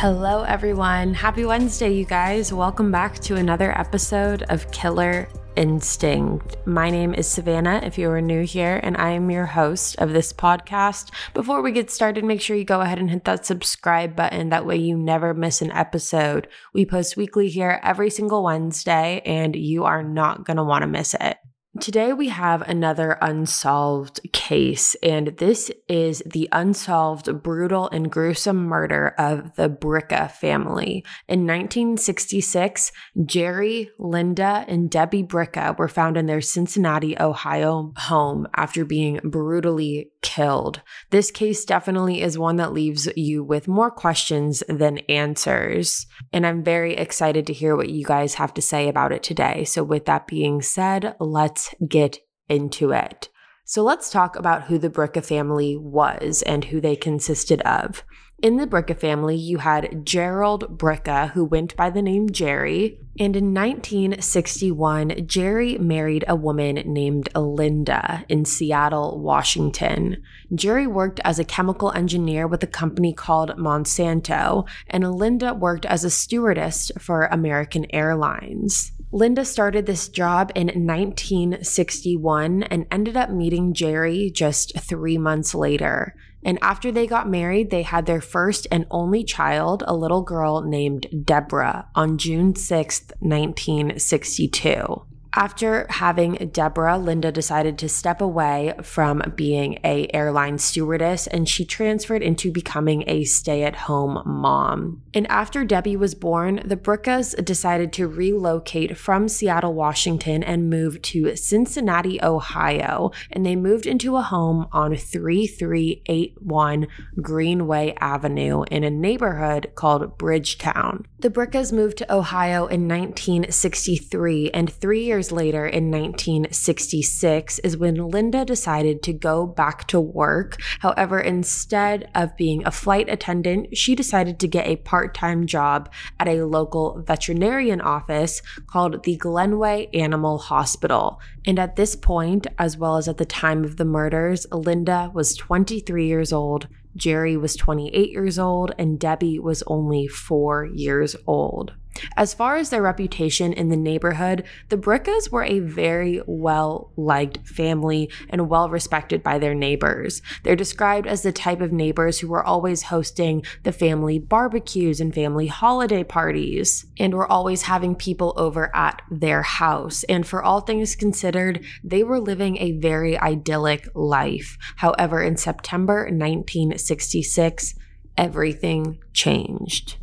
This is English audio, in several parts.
Hello, everyone. Happy Wednesday, you guys. Welcome back to another episode of Killer Instinct. My name is Savannah, if you are new here, and I am your host of this podcast. Before we get started, make sure you go ahead and hit that subscribe button. That way, you never miss an episode. We post weekly here every single Wednesday, and you are not going to want to miss it. Today, we have another unsolved case, and this is the unsolved, brutal, and gruesome murder of the Bricca family. In 1966, Jerry, Linda, and Debbie Bricca were found in their Cincinnati, Ohio home after being brutally killed. This case definitely is one that leaves you with more questions than answers, and I'm very excited to hear what you guys have to say about it today. So, with that being said, let's get into it. So let's talk about who the Bricca family was and who they consisted of. In the Bricca family, you had Gerald Bricca, who went by the name Jerry. And in 1961, Jerry married a woman named Linda in Seattle, Washington. Jerry worked as a chemical engineer with a company called Monsanto, and Linda worked as a stewardess for American Airlines. Linda started this job in 1961 and ended up meeting Jerry just three months later. And after they got married, they had their first and only child, a little girl named Deborah, on June 6th, 1962. After having Deborah, Linda decided to step away from being a airline stewardess and she transferred into becoming a stay-at-home mom. And after Debbie was born, the Briccas decided to relocate from Seattle, Washington and move to Cincinnati, Ohio, and they moved into a home on 3381 Greenway Avenue in a neighborhood called Bridgetown. The Briccas moved to Ohio in 1963 and 3 years years later, in 1966, is when Linda decided to go back to work. However, instead of being a flight attendant, she decided to get a part time job at a local veterinarian office called the Glenway Animal Hospital. And at this point, as well as at the time of the murders, Linda was 23 years old. Jerry was 28 years old and Debbie was only four years old. As far as their reputation in the neighborhood, the Briccas were a very well liked family and well respected by their neighbors. They're described as the type of neighbors who were always hosting the family barbecues and family holiday parties, and were always having people over at their house. And for all things considered, they were living a very idyllic life. However, in September 1966, everything changed.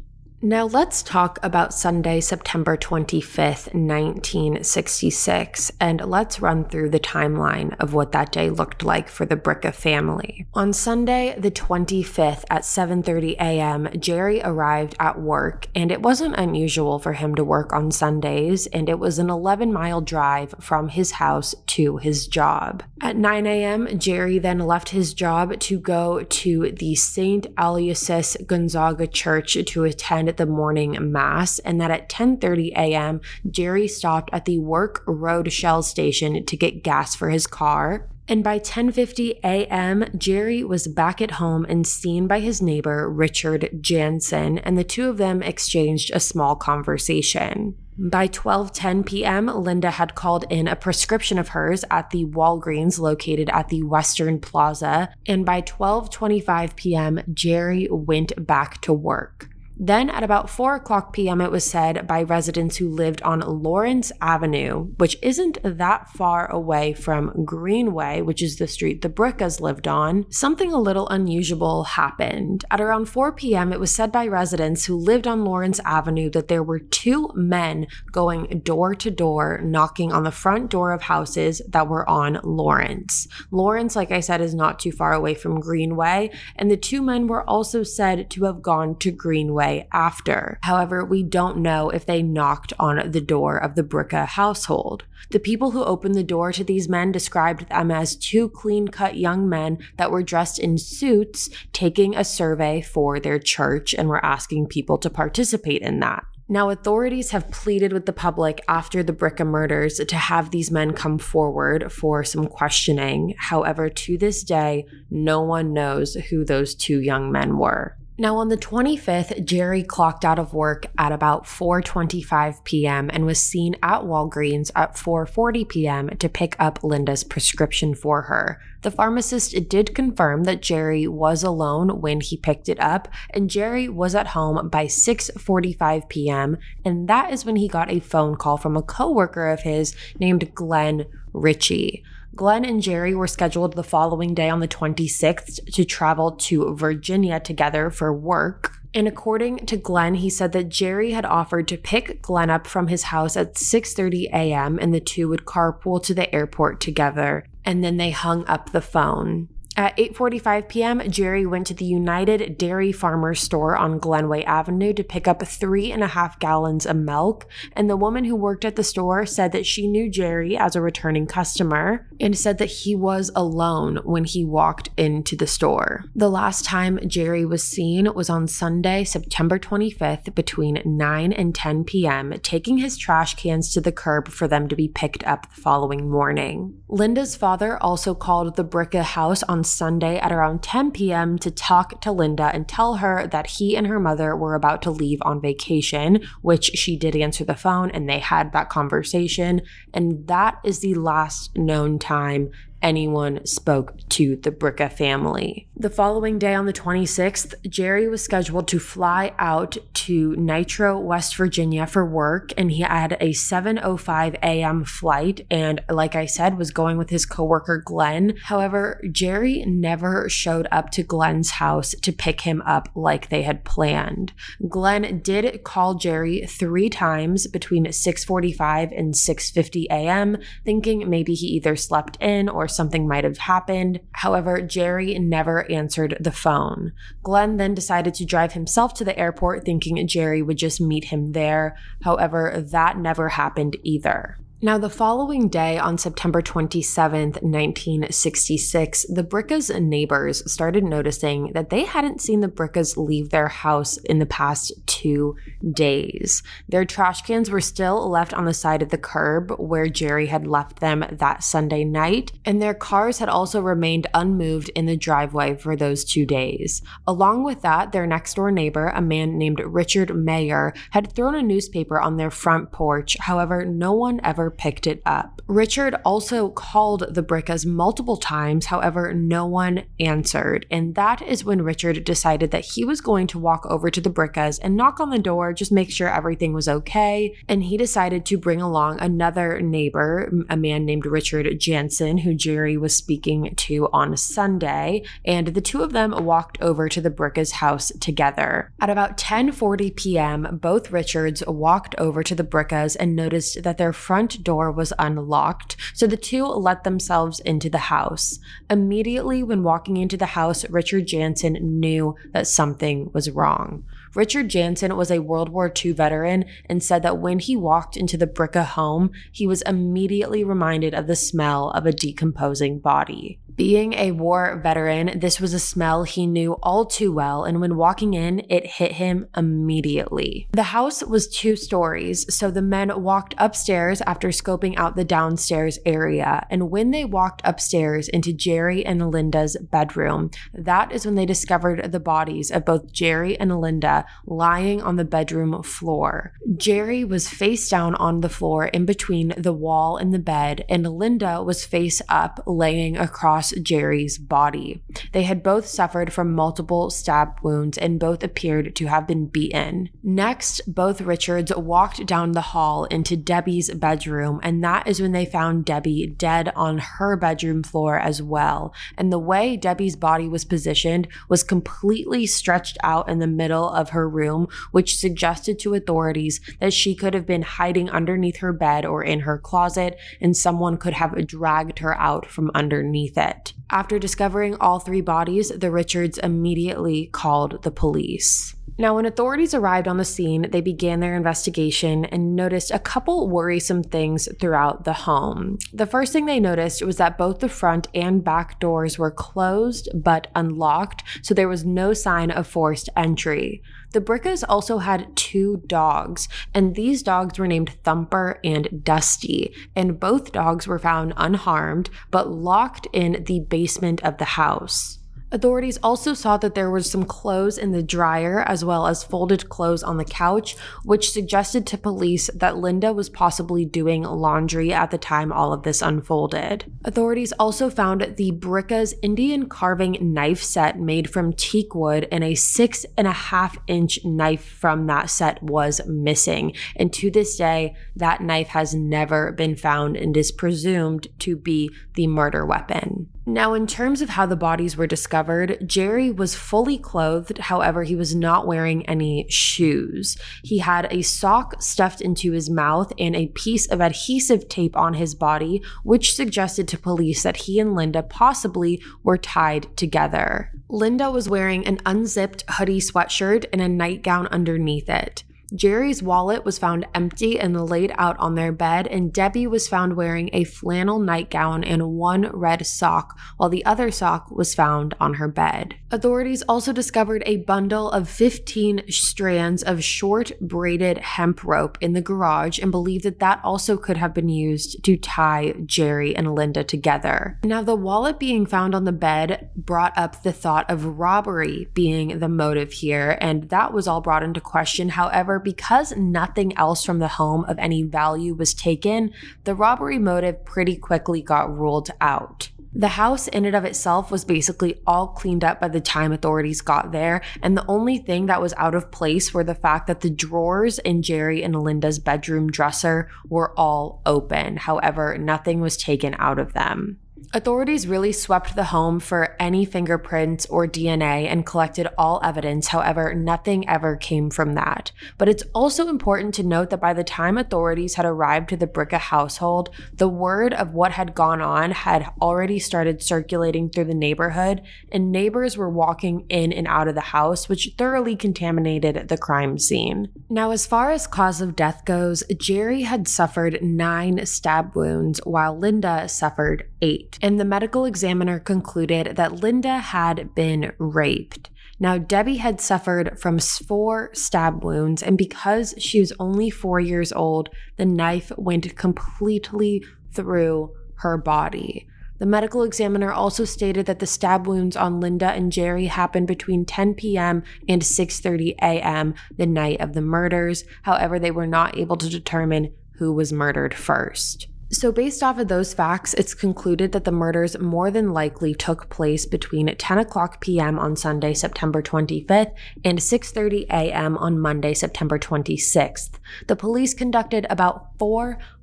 Now let's talk about Sunday, September 25th, 1966, and let's run through the timeline of what that day looked like for the Bricca family. On Sunday, the 25th at 7:30 a.m., Jerry arrived at work, and it wasn't unusual for him to work on Sundays, and it was an 11-mile drive from his house to his job. At 9 a.m., Jerry then left his job to go to the St. Aloysius Gonzaga Church to attend the morning mass and that at 10:30 a.m. Jerry stopped at the Werk Road Shell station to get gas for his car. And by 10:50 a.m., Jerry was back at home and seen by his neighbor Richard Jansen, and the two of them exchanged a small conversation. By 12:10 p.m., Linda had called in a prescription of hers at the Walgreens located at the Western Plaza, and by 12:25 p.m., Jerry went back to work. Then at about 4 o'clock p.m., it was said by residents who lived on Lawrence Avenue, which isn't that far away from Greenway, which is the street the Briccas lived on, something a little unusual happened. At around 4 p.m., it was said by residents who lived on Lawrence Avenue that there were two men going door to door knocking on the front door of houses that were on Lawrence. Lawrence, like I said, is not too far away from Greenway, and the two men were also said to have gone to Greenway after. However, we don't know if they knocked on the door of the Bricca household. The people who opened the door to these men described them as two clean cut young men that were dressed in suits taking a survey for their church and were asking people to participate in that. Now, authorities have pleaded with the public after the Bricca murders to have these men come forward for some questioning. However, to this day, no one knows who those two young men were. Now on the 25th, Jerry clocked out of work at about 4:25 p.m. and was seen at Walgreens at 4:40 p.m. to pick up Linda's prescription for her. The pharmacist did confirm that Jerry was alone when he picked it up and Jerry was at home by 6:45 p.m. and that is when he got a phone call from a coworker of his named Glenn Ritchie. Glenn and Jerry were scheduled the following day on the 26th to travel to Virginia together for work. And according to Glenn, he said that Jerry had offered to pick Glenn up from his house at 6:30 a.m. and the two would carpool to the airport together. And then they hung up the phone. At 8:45 p.m., Jerry went to the United Dairy Farmers store on Glenway Avenue to pick up three and a half gallons of milk. And the woman who worked at the store said that she knew Jerry as a returning customer and said that he was alone when he walked into the store. The last time Jerry was seen was on Sunday, September 25th, between 9 and 10 p.m., taking his trash cans to the curb for them to be picked up the following morning. Linda's father also called the Bricca house on Sunday at around 10 p.m. to talk to Linda and tell her that he and her mother were about to leave on vacation, which she did answer the phone and they had that conversation. And that is the last known time anyone spoke to the Bricca family. The following day, on the 26th, Jerry was scheduled to fly out to Nitro, West Virginia for work, and he had a 7:05 a.m. flight. And like I said, was going with his coworker Glenn. However, Jerry never showed up to Glenn's house to pick him up like they had planned. Glenn did call Jerry three times between 6:45 and 6:50 a.m., thinking maybe he either slept in or something might have happened. However, Jerry never answered the phone. Glenn then decided to drive himself to the airport, thinking Jerry would just meet him there. However, that never happened either. Now, the following day, on September 27th, 1966, the Briccas' neighbors started noticing that they hadn't seen the Briccas leave their house in the past two days. Their trash cans were still left on the side of the curb where Jerry had left them that Sunday night, and their cars had also remained unmoved in the driveway for those two days. Along with that, their next door neighbor, a man named Richard Mayer, had thrown a newspaper on their front porch. However, no one ever picked it up. Richard also called the Briccas multiple times, however, no one answered. And that is when Richard decided that he was going to walk over to the Briccas and knock on the door, just make sure everything was okay. And he decided to bring along another neighbor, a man named Richard Jansen, who Jerry was speaking to on Sunday. And the two of them walked over to the Briccas house together. At about 10:40 p.m., both Richards walked over to the Briccas and noticed that their front door was unlocked, so the two let themselves into the house. Immediately, when walking into the house, Richard Jansen knew that something was wrong. Richard Jansen was a World War II veteran and said that when he walked into the Bricca home, he was immediately reminded of the smell of a decomposing body. Being a war veteran, this was a smell he knew all too well, and when walking in, it hit him immediately. The house was two stories, so the men walked upstairs after scoping out the downstairs area. And when they walked upstairs into Jerry and Linda's bedroom, that is when they discovered the bodies of both Jerry and Linda lying on the bedroom floor. Jerry was face down on the floor in between the wall and the bed, and Linda was face up laying across Jerry's body. They had both suffered from multiple stab wounds and both appeared to have been beaten. Next, both Richards walked down the hall into Debbie's bedroom, and that is when they found Debbie dead on her bedroom floor as well. And the way Debbie's body was positioned was completely stretched out in the middle of her room, which suggested to authorities that she could have been hiding underneath her bed or in her closet, and someone could have dragged her out from underneath it. After discovering all three bodies, the Richards immediately called the police. Now, when authorities arrived on the scene, they began their investigation and noticed a couple worrisome things throughout the home. The first thing they noticed was that both the front and back doors were closed but unlocked, so there was no sign of forced entry. The Briccas also had two dogs, and these dogs were named Thumper and Dusty, and both dogs were found unharmed but locked in the basement of the house. Authorities also saw that there was some clothes in the dryer as well as folded clothes on the couch, which suggested to police that Linda was possibly doing laundry at the time all of this unfolded. Authorities also found the Bricca's Indian carving knife set made from teak wood and a six and a half inch knife from that set was missing. And to this day, that knife has never been found and is presumed to be the murder weapon. Now, in terms of how the bodies were discovered, Jerry was fully clothed. However, he was not wearing any shoes. He had a sock stuffed into his mouth and a piece of adhesive tape on his body, which suggested to police that he and Linda possibly were tied together. Linda was wearing an unzipped hoodie sweatshirt and a nightgown underneath it. Jerry's wallet was found empty and laid out on their bed, and Debbie was found wearing a flannel nightgown and one red sock, while the other sock was found on her bed. Authorities also discovered a bundle of 15 strands of short braided hemp rope in the garage and believe that that also could have been used to tie Jerry and Linda together. Now, the wallet being found on the bed brought up the thought of robbery being the motive here, and that was all brought into question. However, because nothing else from the home of any value was taken, the robbery motive pretty quickly got ruled out. The house in and of itself was basically all cleaned up by the time authorities got there, and the only thing that was out of place were the fact that the drawers in Jerry and Linda's bedroom dresser were all open. However, nothing was taken out of them. Authorities really swept the home for any fingerprints or DNA and collected all evidence. However, nothing ever came from that. But it's also important to note that by the time authorities had arrived to the Bricca household, the word of what had gone on had already started circulating through the neighborhood, and neighbors were walking in and out of the house, which thoroughly contaminated the crime scene. Now, as far as cause of death goes, Jerry had suffered nine stab wounds, while Linda suffered eight and the medical examiner concluded that Linda had been raped. Now, Debbie had suffered from four stab wounds, and because she was only four years old, the knife went completely through her body. The medical examiner also stated that the stab wounds on Linda and Jerry happened between 10 p.m. and 6:30 a.m. the night of the murders. However, they were not able to determine who was murdered first. So, based off of those facts, it's concluded that the murders more than likely took place between 10 o'clock p.m. on Sunday, September 25th, and 6:30 a.m. on Monday, September 26th. The police conducted about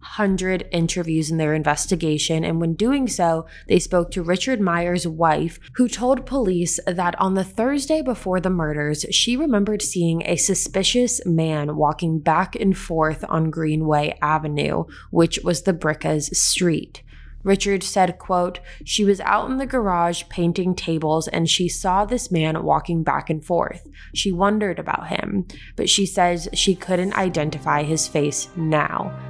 400 interviews in their investigation, and when doing so, they spoke to Richard Meyer's wife, who told police that on the Thursday before the murders, she remembered seeing a suspicious man walking back and forth on Greenway Avenue, which was the brick street. Richard said, quote, She was out in the garage painting tables and she saw this man walking back and forth. She wondered about him, but she says she couldn't identify his face now.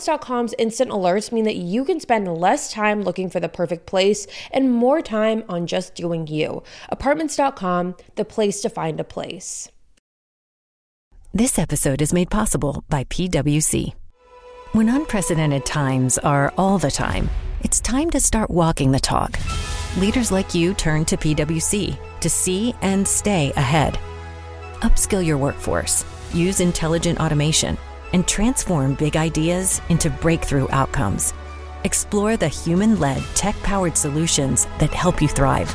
Apartments.com's instant alerts mean that you can spend less time looking for the perfect place and more time on just doing you. Apartments.com, the place to find a place. This episode is made possible by PWC. When unprecedented times are all the time, it's time to start walking the talk. Leaders like you turn to PWC to see and stay ahead. Upskill your workforce, use intelligent automation and transform big ideas into breakthrough outcomes. Explore the human led, tech powered solutions that help you thrive.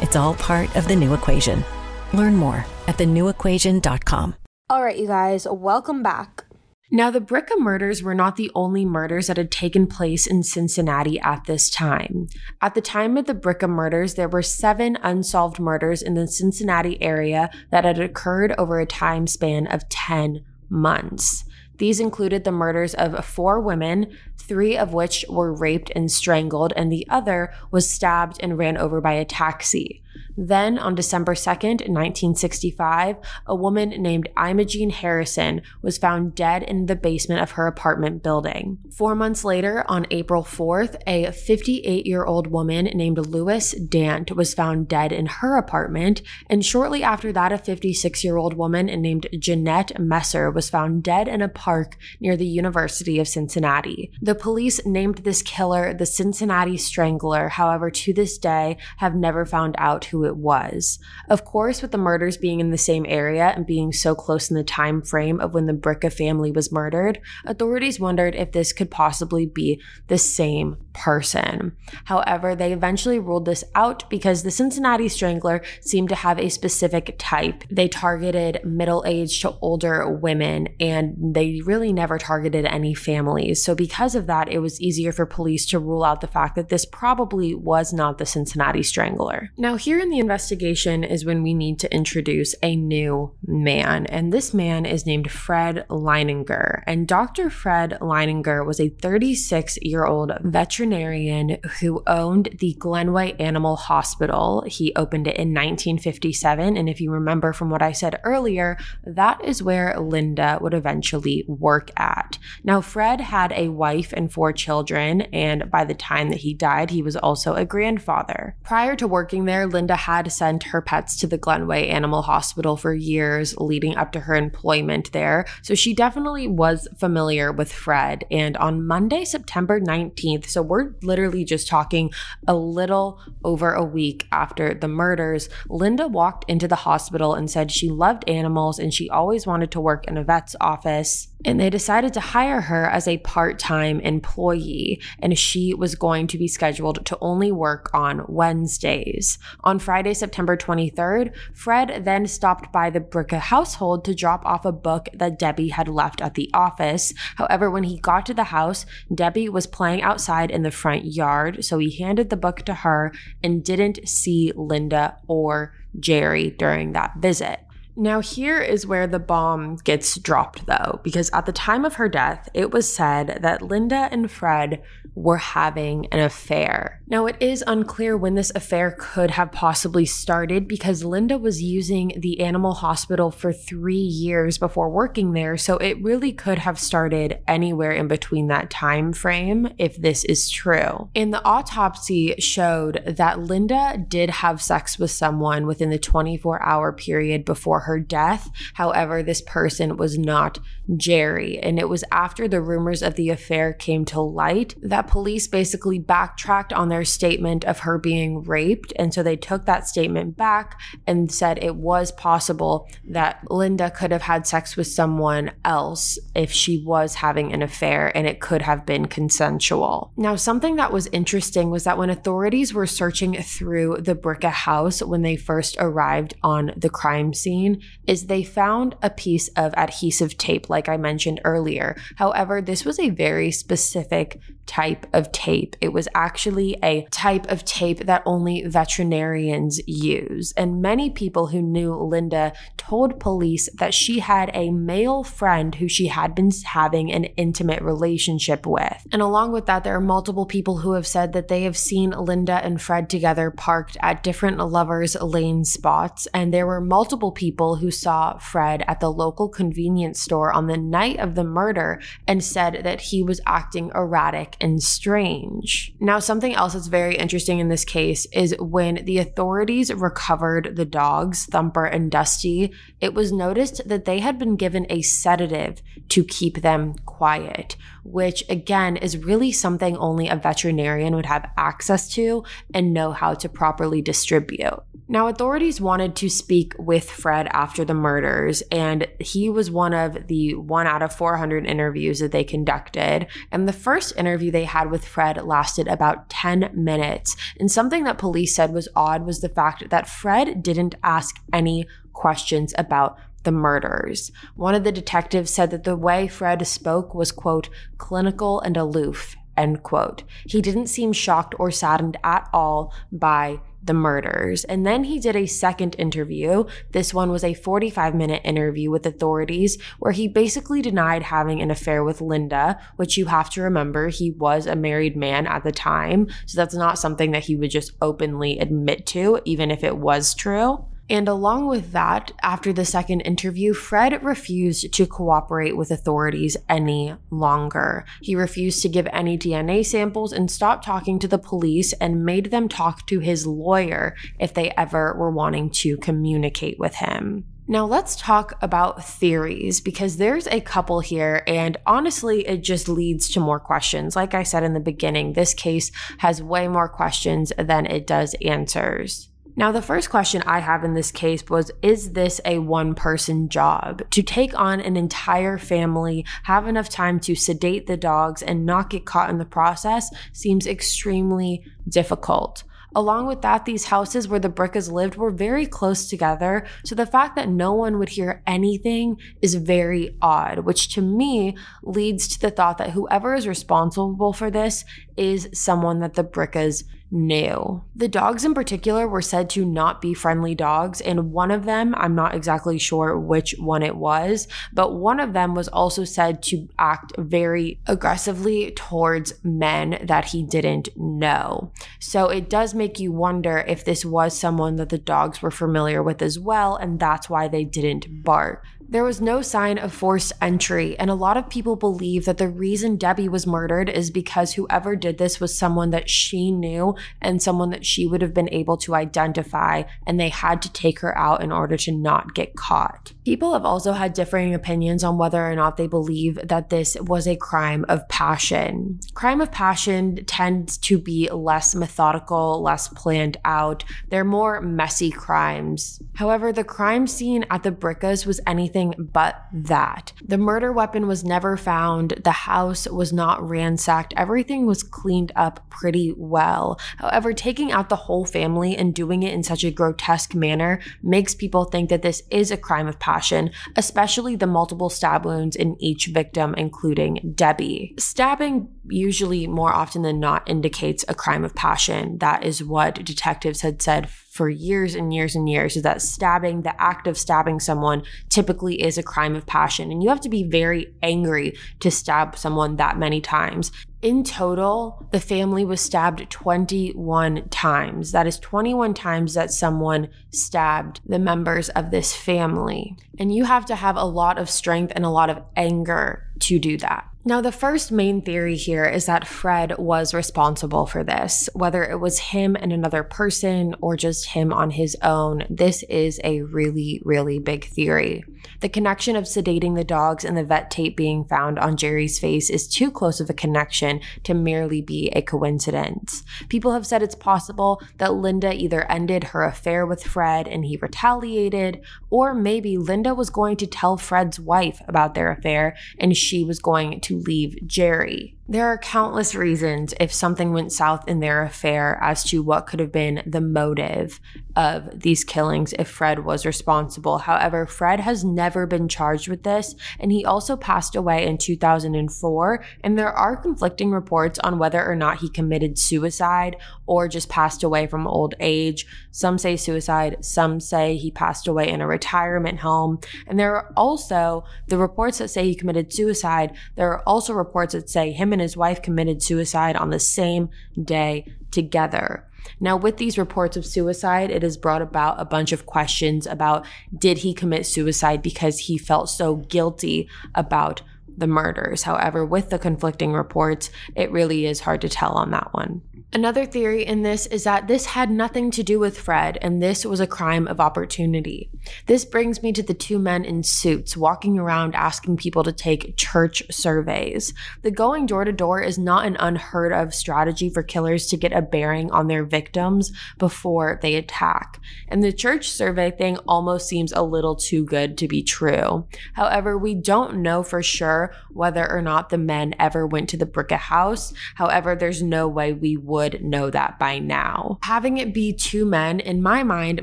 It's all part of the new equation. Learn more at thenewequation.com. All right, you guys, welcome back. Now, the Bricca murders were not the only murders that had taken place in Cincinnati at this time. At the time of the Bricca murders, there were seven unsolved murders in the Cincinnati area that had occurred over a time span of 10 months. These included the murders of four women, three of which were raped and strangled, and the other was stabbed and ran over by a taxi. Then, on December 2nd, 1965, a woman named Imogene Harrison was found dead in the basement of her apartment building. Four months later, on April 4th, a 58 year old woman named Lois Dant was found dead in her apartment. And shortly after that, a 56 year old woman named Jeanette Messer was found dead in a park near the University of Cincinnati. The police named this killer the Cincinnati Strangler. However, to this day, have never found out who it was. Of course, with the murders being in the same area and being so close in the time frame of when the Bricca family was murdered, authorities wondered if this could possibly be the same person. However, they eventually ruled this out because the Cincinnati Strangler seemed to have a specific type. They targeted middle aged to older women and they really never targeted any families. So, because of that, it was easier for police to rule out the fact that this probably was not the Cincinnati Strangler. Now, here in the investigation is when we need to introduce a new man, and this man is named Fred Leininger. And Dr. Fred Leininger was a 36 year old veterinarian who owned the Glenway Animal Hospital. He opened it in 1957, and if you remember from what I said earlier, that is where Linda would eventually work at. Now, Fred had a wife and four children, and by the time that he died, he was also a grandfather. Prior to working there, Linda had sent her pets to the Glenway Animal Hospital for years leading up to her employment there, so she definitely was familiar with Fred. And on Monday, September 19th, so we're literally just talking a little over a week after the murders, Linda walked into the hospital and said she loved animals and she always wanted to work in a vet's office and they decided to hire her as a part time employee, and she was going to be scheduled to only work on Wednesdays. On Friday, September 23rd, Fred then stopped by the Bricca household to drop off a book that Debbie had left at the office. However, when he got to the house, Debbie was playing outside in the front yard, so he handed the book to her and didn't see Linda or Jerry during that visit. Now, here is where the bomb gets dropped, though, because at the time of her death, it was said that Linda and Fred were having an affair. Now, it is unclear when this affair could have possibly started because Linda was using the animal hospital for three years before working there, so it really could have started anywhere in between that time frame if this is true. And the autopsy showed that Linda did have sex with someone within the 24 hour period before her death. However, this person was not Jerry, and it was after the rumors of the affair came to light that police basically backtracked on their statement of her being raped. And so they took that statement back and said it was possible that Linda could have had sex with someone else if she was having an affair and it could have been consensual. Now, something that was interesting was that when authorities were searching through the Bricca house when they first arrived on the crime scene, is they found a piece of adhesive tape, like I mentioned earlier. However, this was a very specific type of tape. It was actually a type of tape that only veterinarians use. And many people who knew Linda told police that she had a male friend who she had been having an intimate relationship with. And along with that, there are multiple people who have said that they have seen Linda and Fred together parked at different lovers' lane spots. And there were multiple people who saw Fred at the local convenience store on the night of the murder and said that he was acting erratic and strange. Now, something else that's very interesting in this case is when the authorities recovered the dogs, Thumper and Dusty, it was noticed that they had been given a sedative to keep them quiet, which again is really something only a veterinarian would have access to and know how to properly distribute. Now, authorities wanted to speak with Fred after the murders, and he was one of the one out of 400 interviews that they conducted. And the first interview they had with Fred lasted about 10 minutes. And something that police said was odd was the fact that Fred didn't ask any questions about the murders. One of the detectives said that the way Fred spoke was, quote, clinical and aloof, end quote. He didn't seem shocked or saddened at all by the murders. And then he did a second interview. This one was a 45 minute interview with authorities where he basically denied having an affair with Linda, which you have to remember he was a married man at the time. So that's not something that he would just openly admit to, even if it was true. And along with that, after the second interview, Fred refused to cooperate with authorities any longer. He refused to give any DNA samples and stopped talking to the police and made them talk to his lawyer if they ever were wanting to communicate with him. Now, let's talk about theories because there's a couple here, and honestly, it just leads to more questions. Like I said in the beginning, this case has way more questions than it does answers. Now, the first question I have in this case was Is this a one person job? To take on an entire family, have enough time to sedate the dogs, and not get caught in the process seems extremely difficult. Along with that, these houses where the Briccas lived were very close together, so the fact that no one would hear anything is very odd, which to me leads to the thought that whoever is responsible for this is someone that the Briccas knew. The dogs in particular were said to not be friendly dogs, and one of them, I'm not exactly sure which one it was, but one of them was also said to act very aggressively towards men that he didn't know. So it does make you wonder if this was someone that the dogs were familiar with as well, and that's why they didn't bark. There was no sign of forced entry, and a lot of people believe that the reason Debbie was murdered is because whoever did this was someone that she knew and someone that she would have been able to identify, and they had to take her out in order to not get caught. People have also had differing opinions on whether or not they believe that this was a crime of passion. Crime of passion tends to be less methodical, less planned out. They're more messy crimes. However, the crime scene at the Briccas was anything anything but that. The murder weapon was never found, the house was not ransacked, everything was cleaned up pretty well. However, taking out the whole family and doing it in such a grotesque manner makes people think that this is a crime of passion, especially the multiple stab wounds in each victim, including Debbie. Stabbing usually more often than not indicates a crime of passion. That is what detectives had said for years and years and years is that stabbing, the act of stabbing someone typically is a crime of passion. And you have to be very angry to stab someone that many times. In total, the family was stabbed 21 times. That is 21 times that someone stabbed the members of this family. And you have to have a lot of strength and a lot of anger to do that. Now, the first main theory here is that Fred was responsible for this. Whether it was him and another person or just him on his own, this is a really, really big theory. The connection of sedating the dogs and the vet tape being found on Jerry's face is too close of a connection to merely be a coincidence. People have said it's possible that Linda either ended her affair with Fred and he retaliated, or maybe Linda was going to tell Fred's wife about their affair and she was going to leave Jerry. There are countless reasons if something went south in their affair as to what could have been the motive of these killings if Fred was responsible. However, Fred has never been charged with this, and he also passed away in 2004. And there are conflicting reports on whether or not he committed suicide or just passed away from old age. Some say suicide, some say he passed away in a retirement home. And there are also the reports that say he committed suicide. There are also reports that say him and his wife committed suicide on the same day together. Now, with these reports of suicide, it has brought about a bunch of questions about did he commit suicide because he felt so guilty about the murders. However, with the conflicting reports, it really is hard to tell on that one. Another theory in this is that this had nothing to do with Fred and this was a crime of opportunity. This brings me to the two men in suits walking around asking people to take church surveys. The going door to door is not an unheard of strategy for killers to get a bearing on their victims before they attack. And the church survey thing almost seems a little too good to be true. However, we don't know for sure whether or not the men ever went to the Brickett house. However, there's no way we would would know that by now. Having it be two men, in my mind,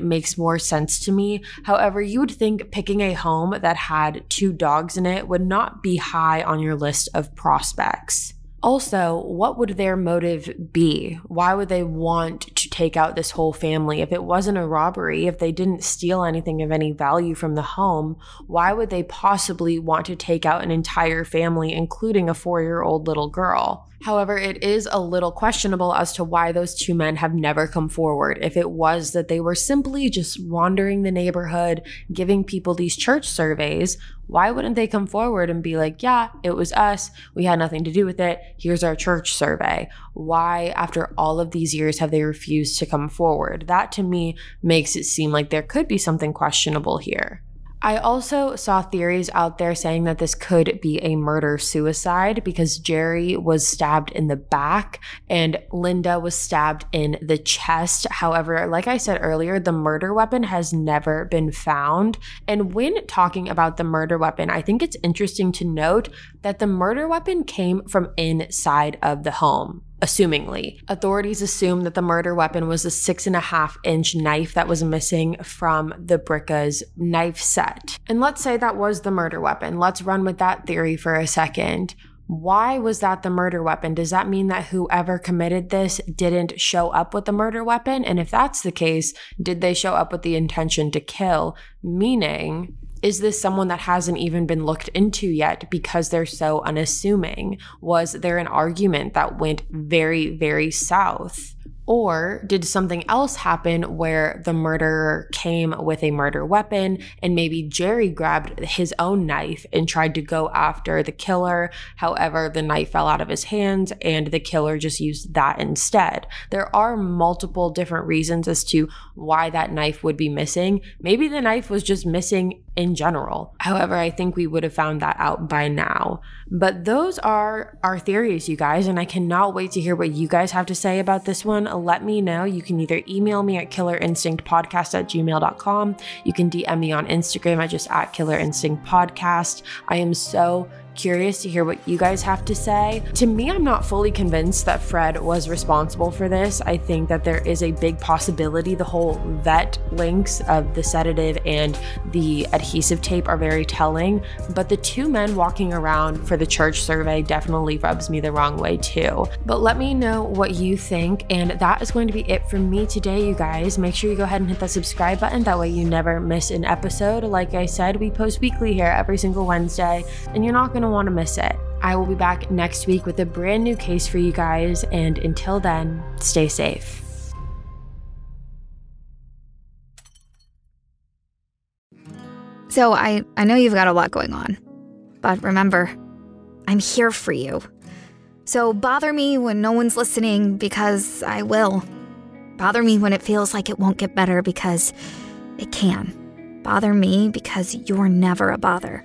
makes more sense to me. However, you would think picking a home that had two dogs in it would not be high on your list of prospects. Also, what would their motive be? Why would they want to take out this whole family? If it wasn't a robbery, if they didn't steal anything of any value from the home, why would they possibly want to take out an entire family, including a four year old little girl? However, it is a little questionable as to why those two men have never come forward. If it was that they were simply just wandering the neighborhood, giving people these church surveys, why wouldn't they come forward and be like, yeah, it was us. We had nothing to do with it. Here's our church survey. Why, after all of these years, have they refused to come forward? That to me makes it seem like there could be something questionable here. I also saw theories out there saying that this could be a murder suicide because Jerry was stabbed in the back and Linda was stabbed in the chest. However, like I said earlier, the murder weapon has never been found. And when talking about the murder weapon, I think it's interesting to note that the murder weapon came from inside of the home assumingly. Authorities assume that the murder weapon was a six and a half inch knife that was missing from the Bricca's knife set. And let's say that was the murder weapon. Let's run with that theory for a second. Why was that the murder weapon? Does that mean that whoever committed this didn't show up with the murder weapon? And if that's the case, did they show up with the intention to kill? Meaning, is this someone that hasn't even been looked into yet because they're so unassuming? Was there an argument that went very, very south? Or did something else happen where the murderer came with a murder weapon and maybe Jerry grabbed his own knife and tried to go after the killer? However, the knife fell out of his hands and the killer just used that instead. There are multiple different reasons as to why that knife would be missing. Maybe the knife was just missing in general. However, I think we would have found that out by now. But those are our theories, you guys, and I cannot wait to hear what you guys have to say about this one. Let me know. You can either email me at killerinstinctpodcast at gmail.com. You can DM me on Instagram at just at killerinstinctpodcast. I am so curious to hear what you guys have to say. To me, I'm not fully convinced that Fred was responsible for this. I think that there is a big possibility the whole vet links of the sedative and the adhesive tape are very telling, but the two men walking around for the church survey definitely rubs me the wrong way too. But let me know what you think, and that is going to be it from me today, you guys. Make sure you go ahead and hit that subscribe button. That way, you never miss an episode. Like I said, we post weekly here every single Wednesday, and you're not going to to want to miss it. I will be back next week with a brand new case for you guys, and until then, stay safe. So I, I know you've got a lot going on, but remember, I'm here for you. So bother me when no one's listening because I will. Bother me when it feels like it won't get better because it can. Bother me because you're never a bother.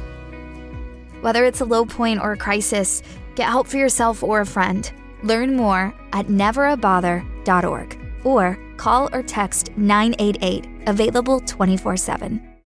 Whether it's a low point or a crisis, get help for yourself or a friend. Learn more at neverabother.org or call or text 988, available 24 7.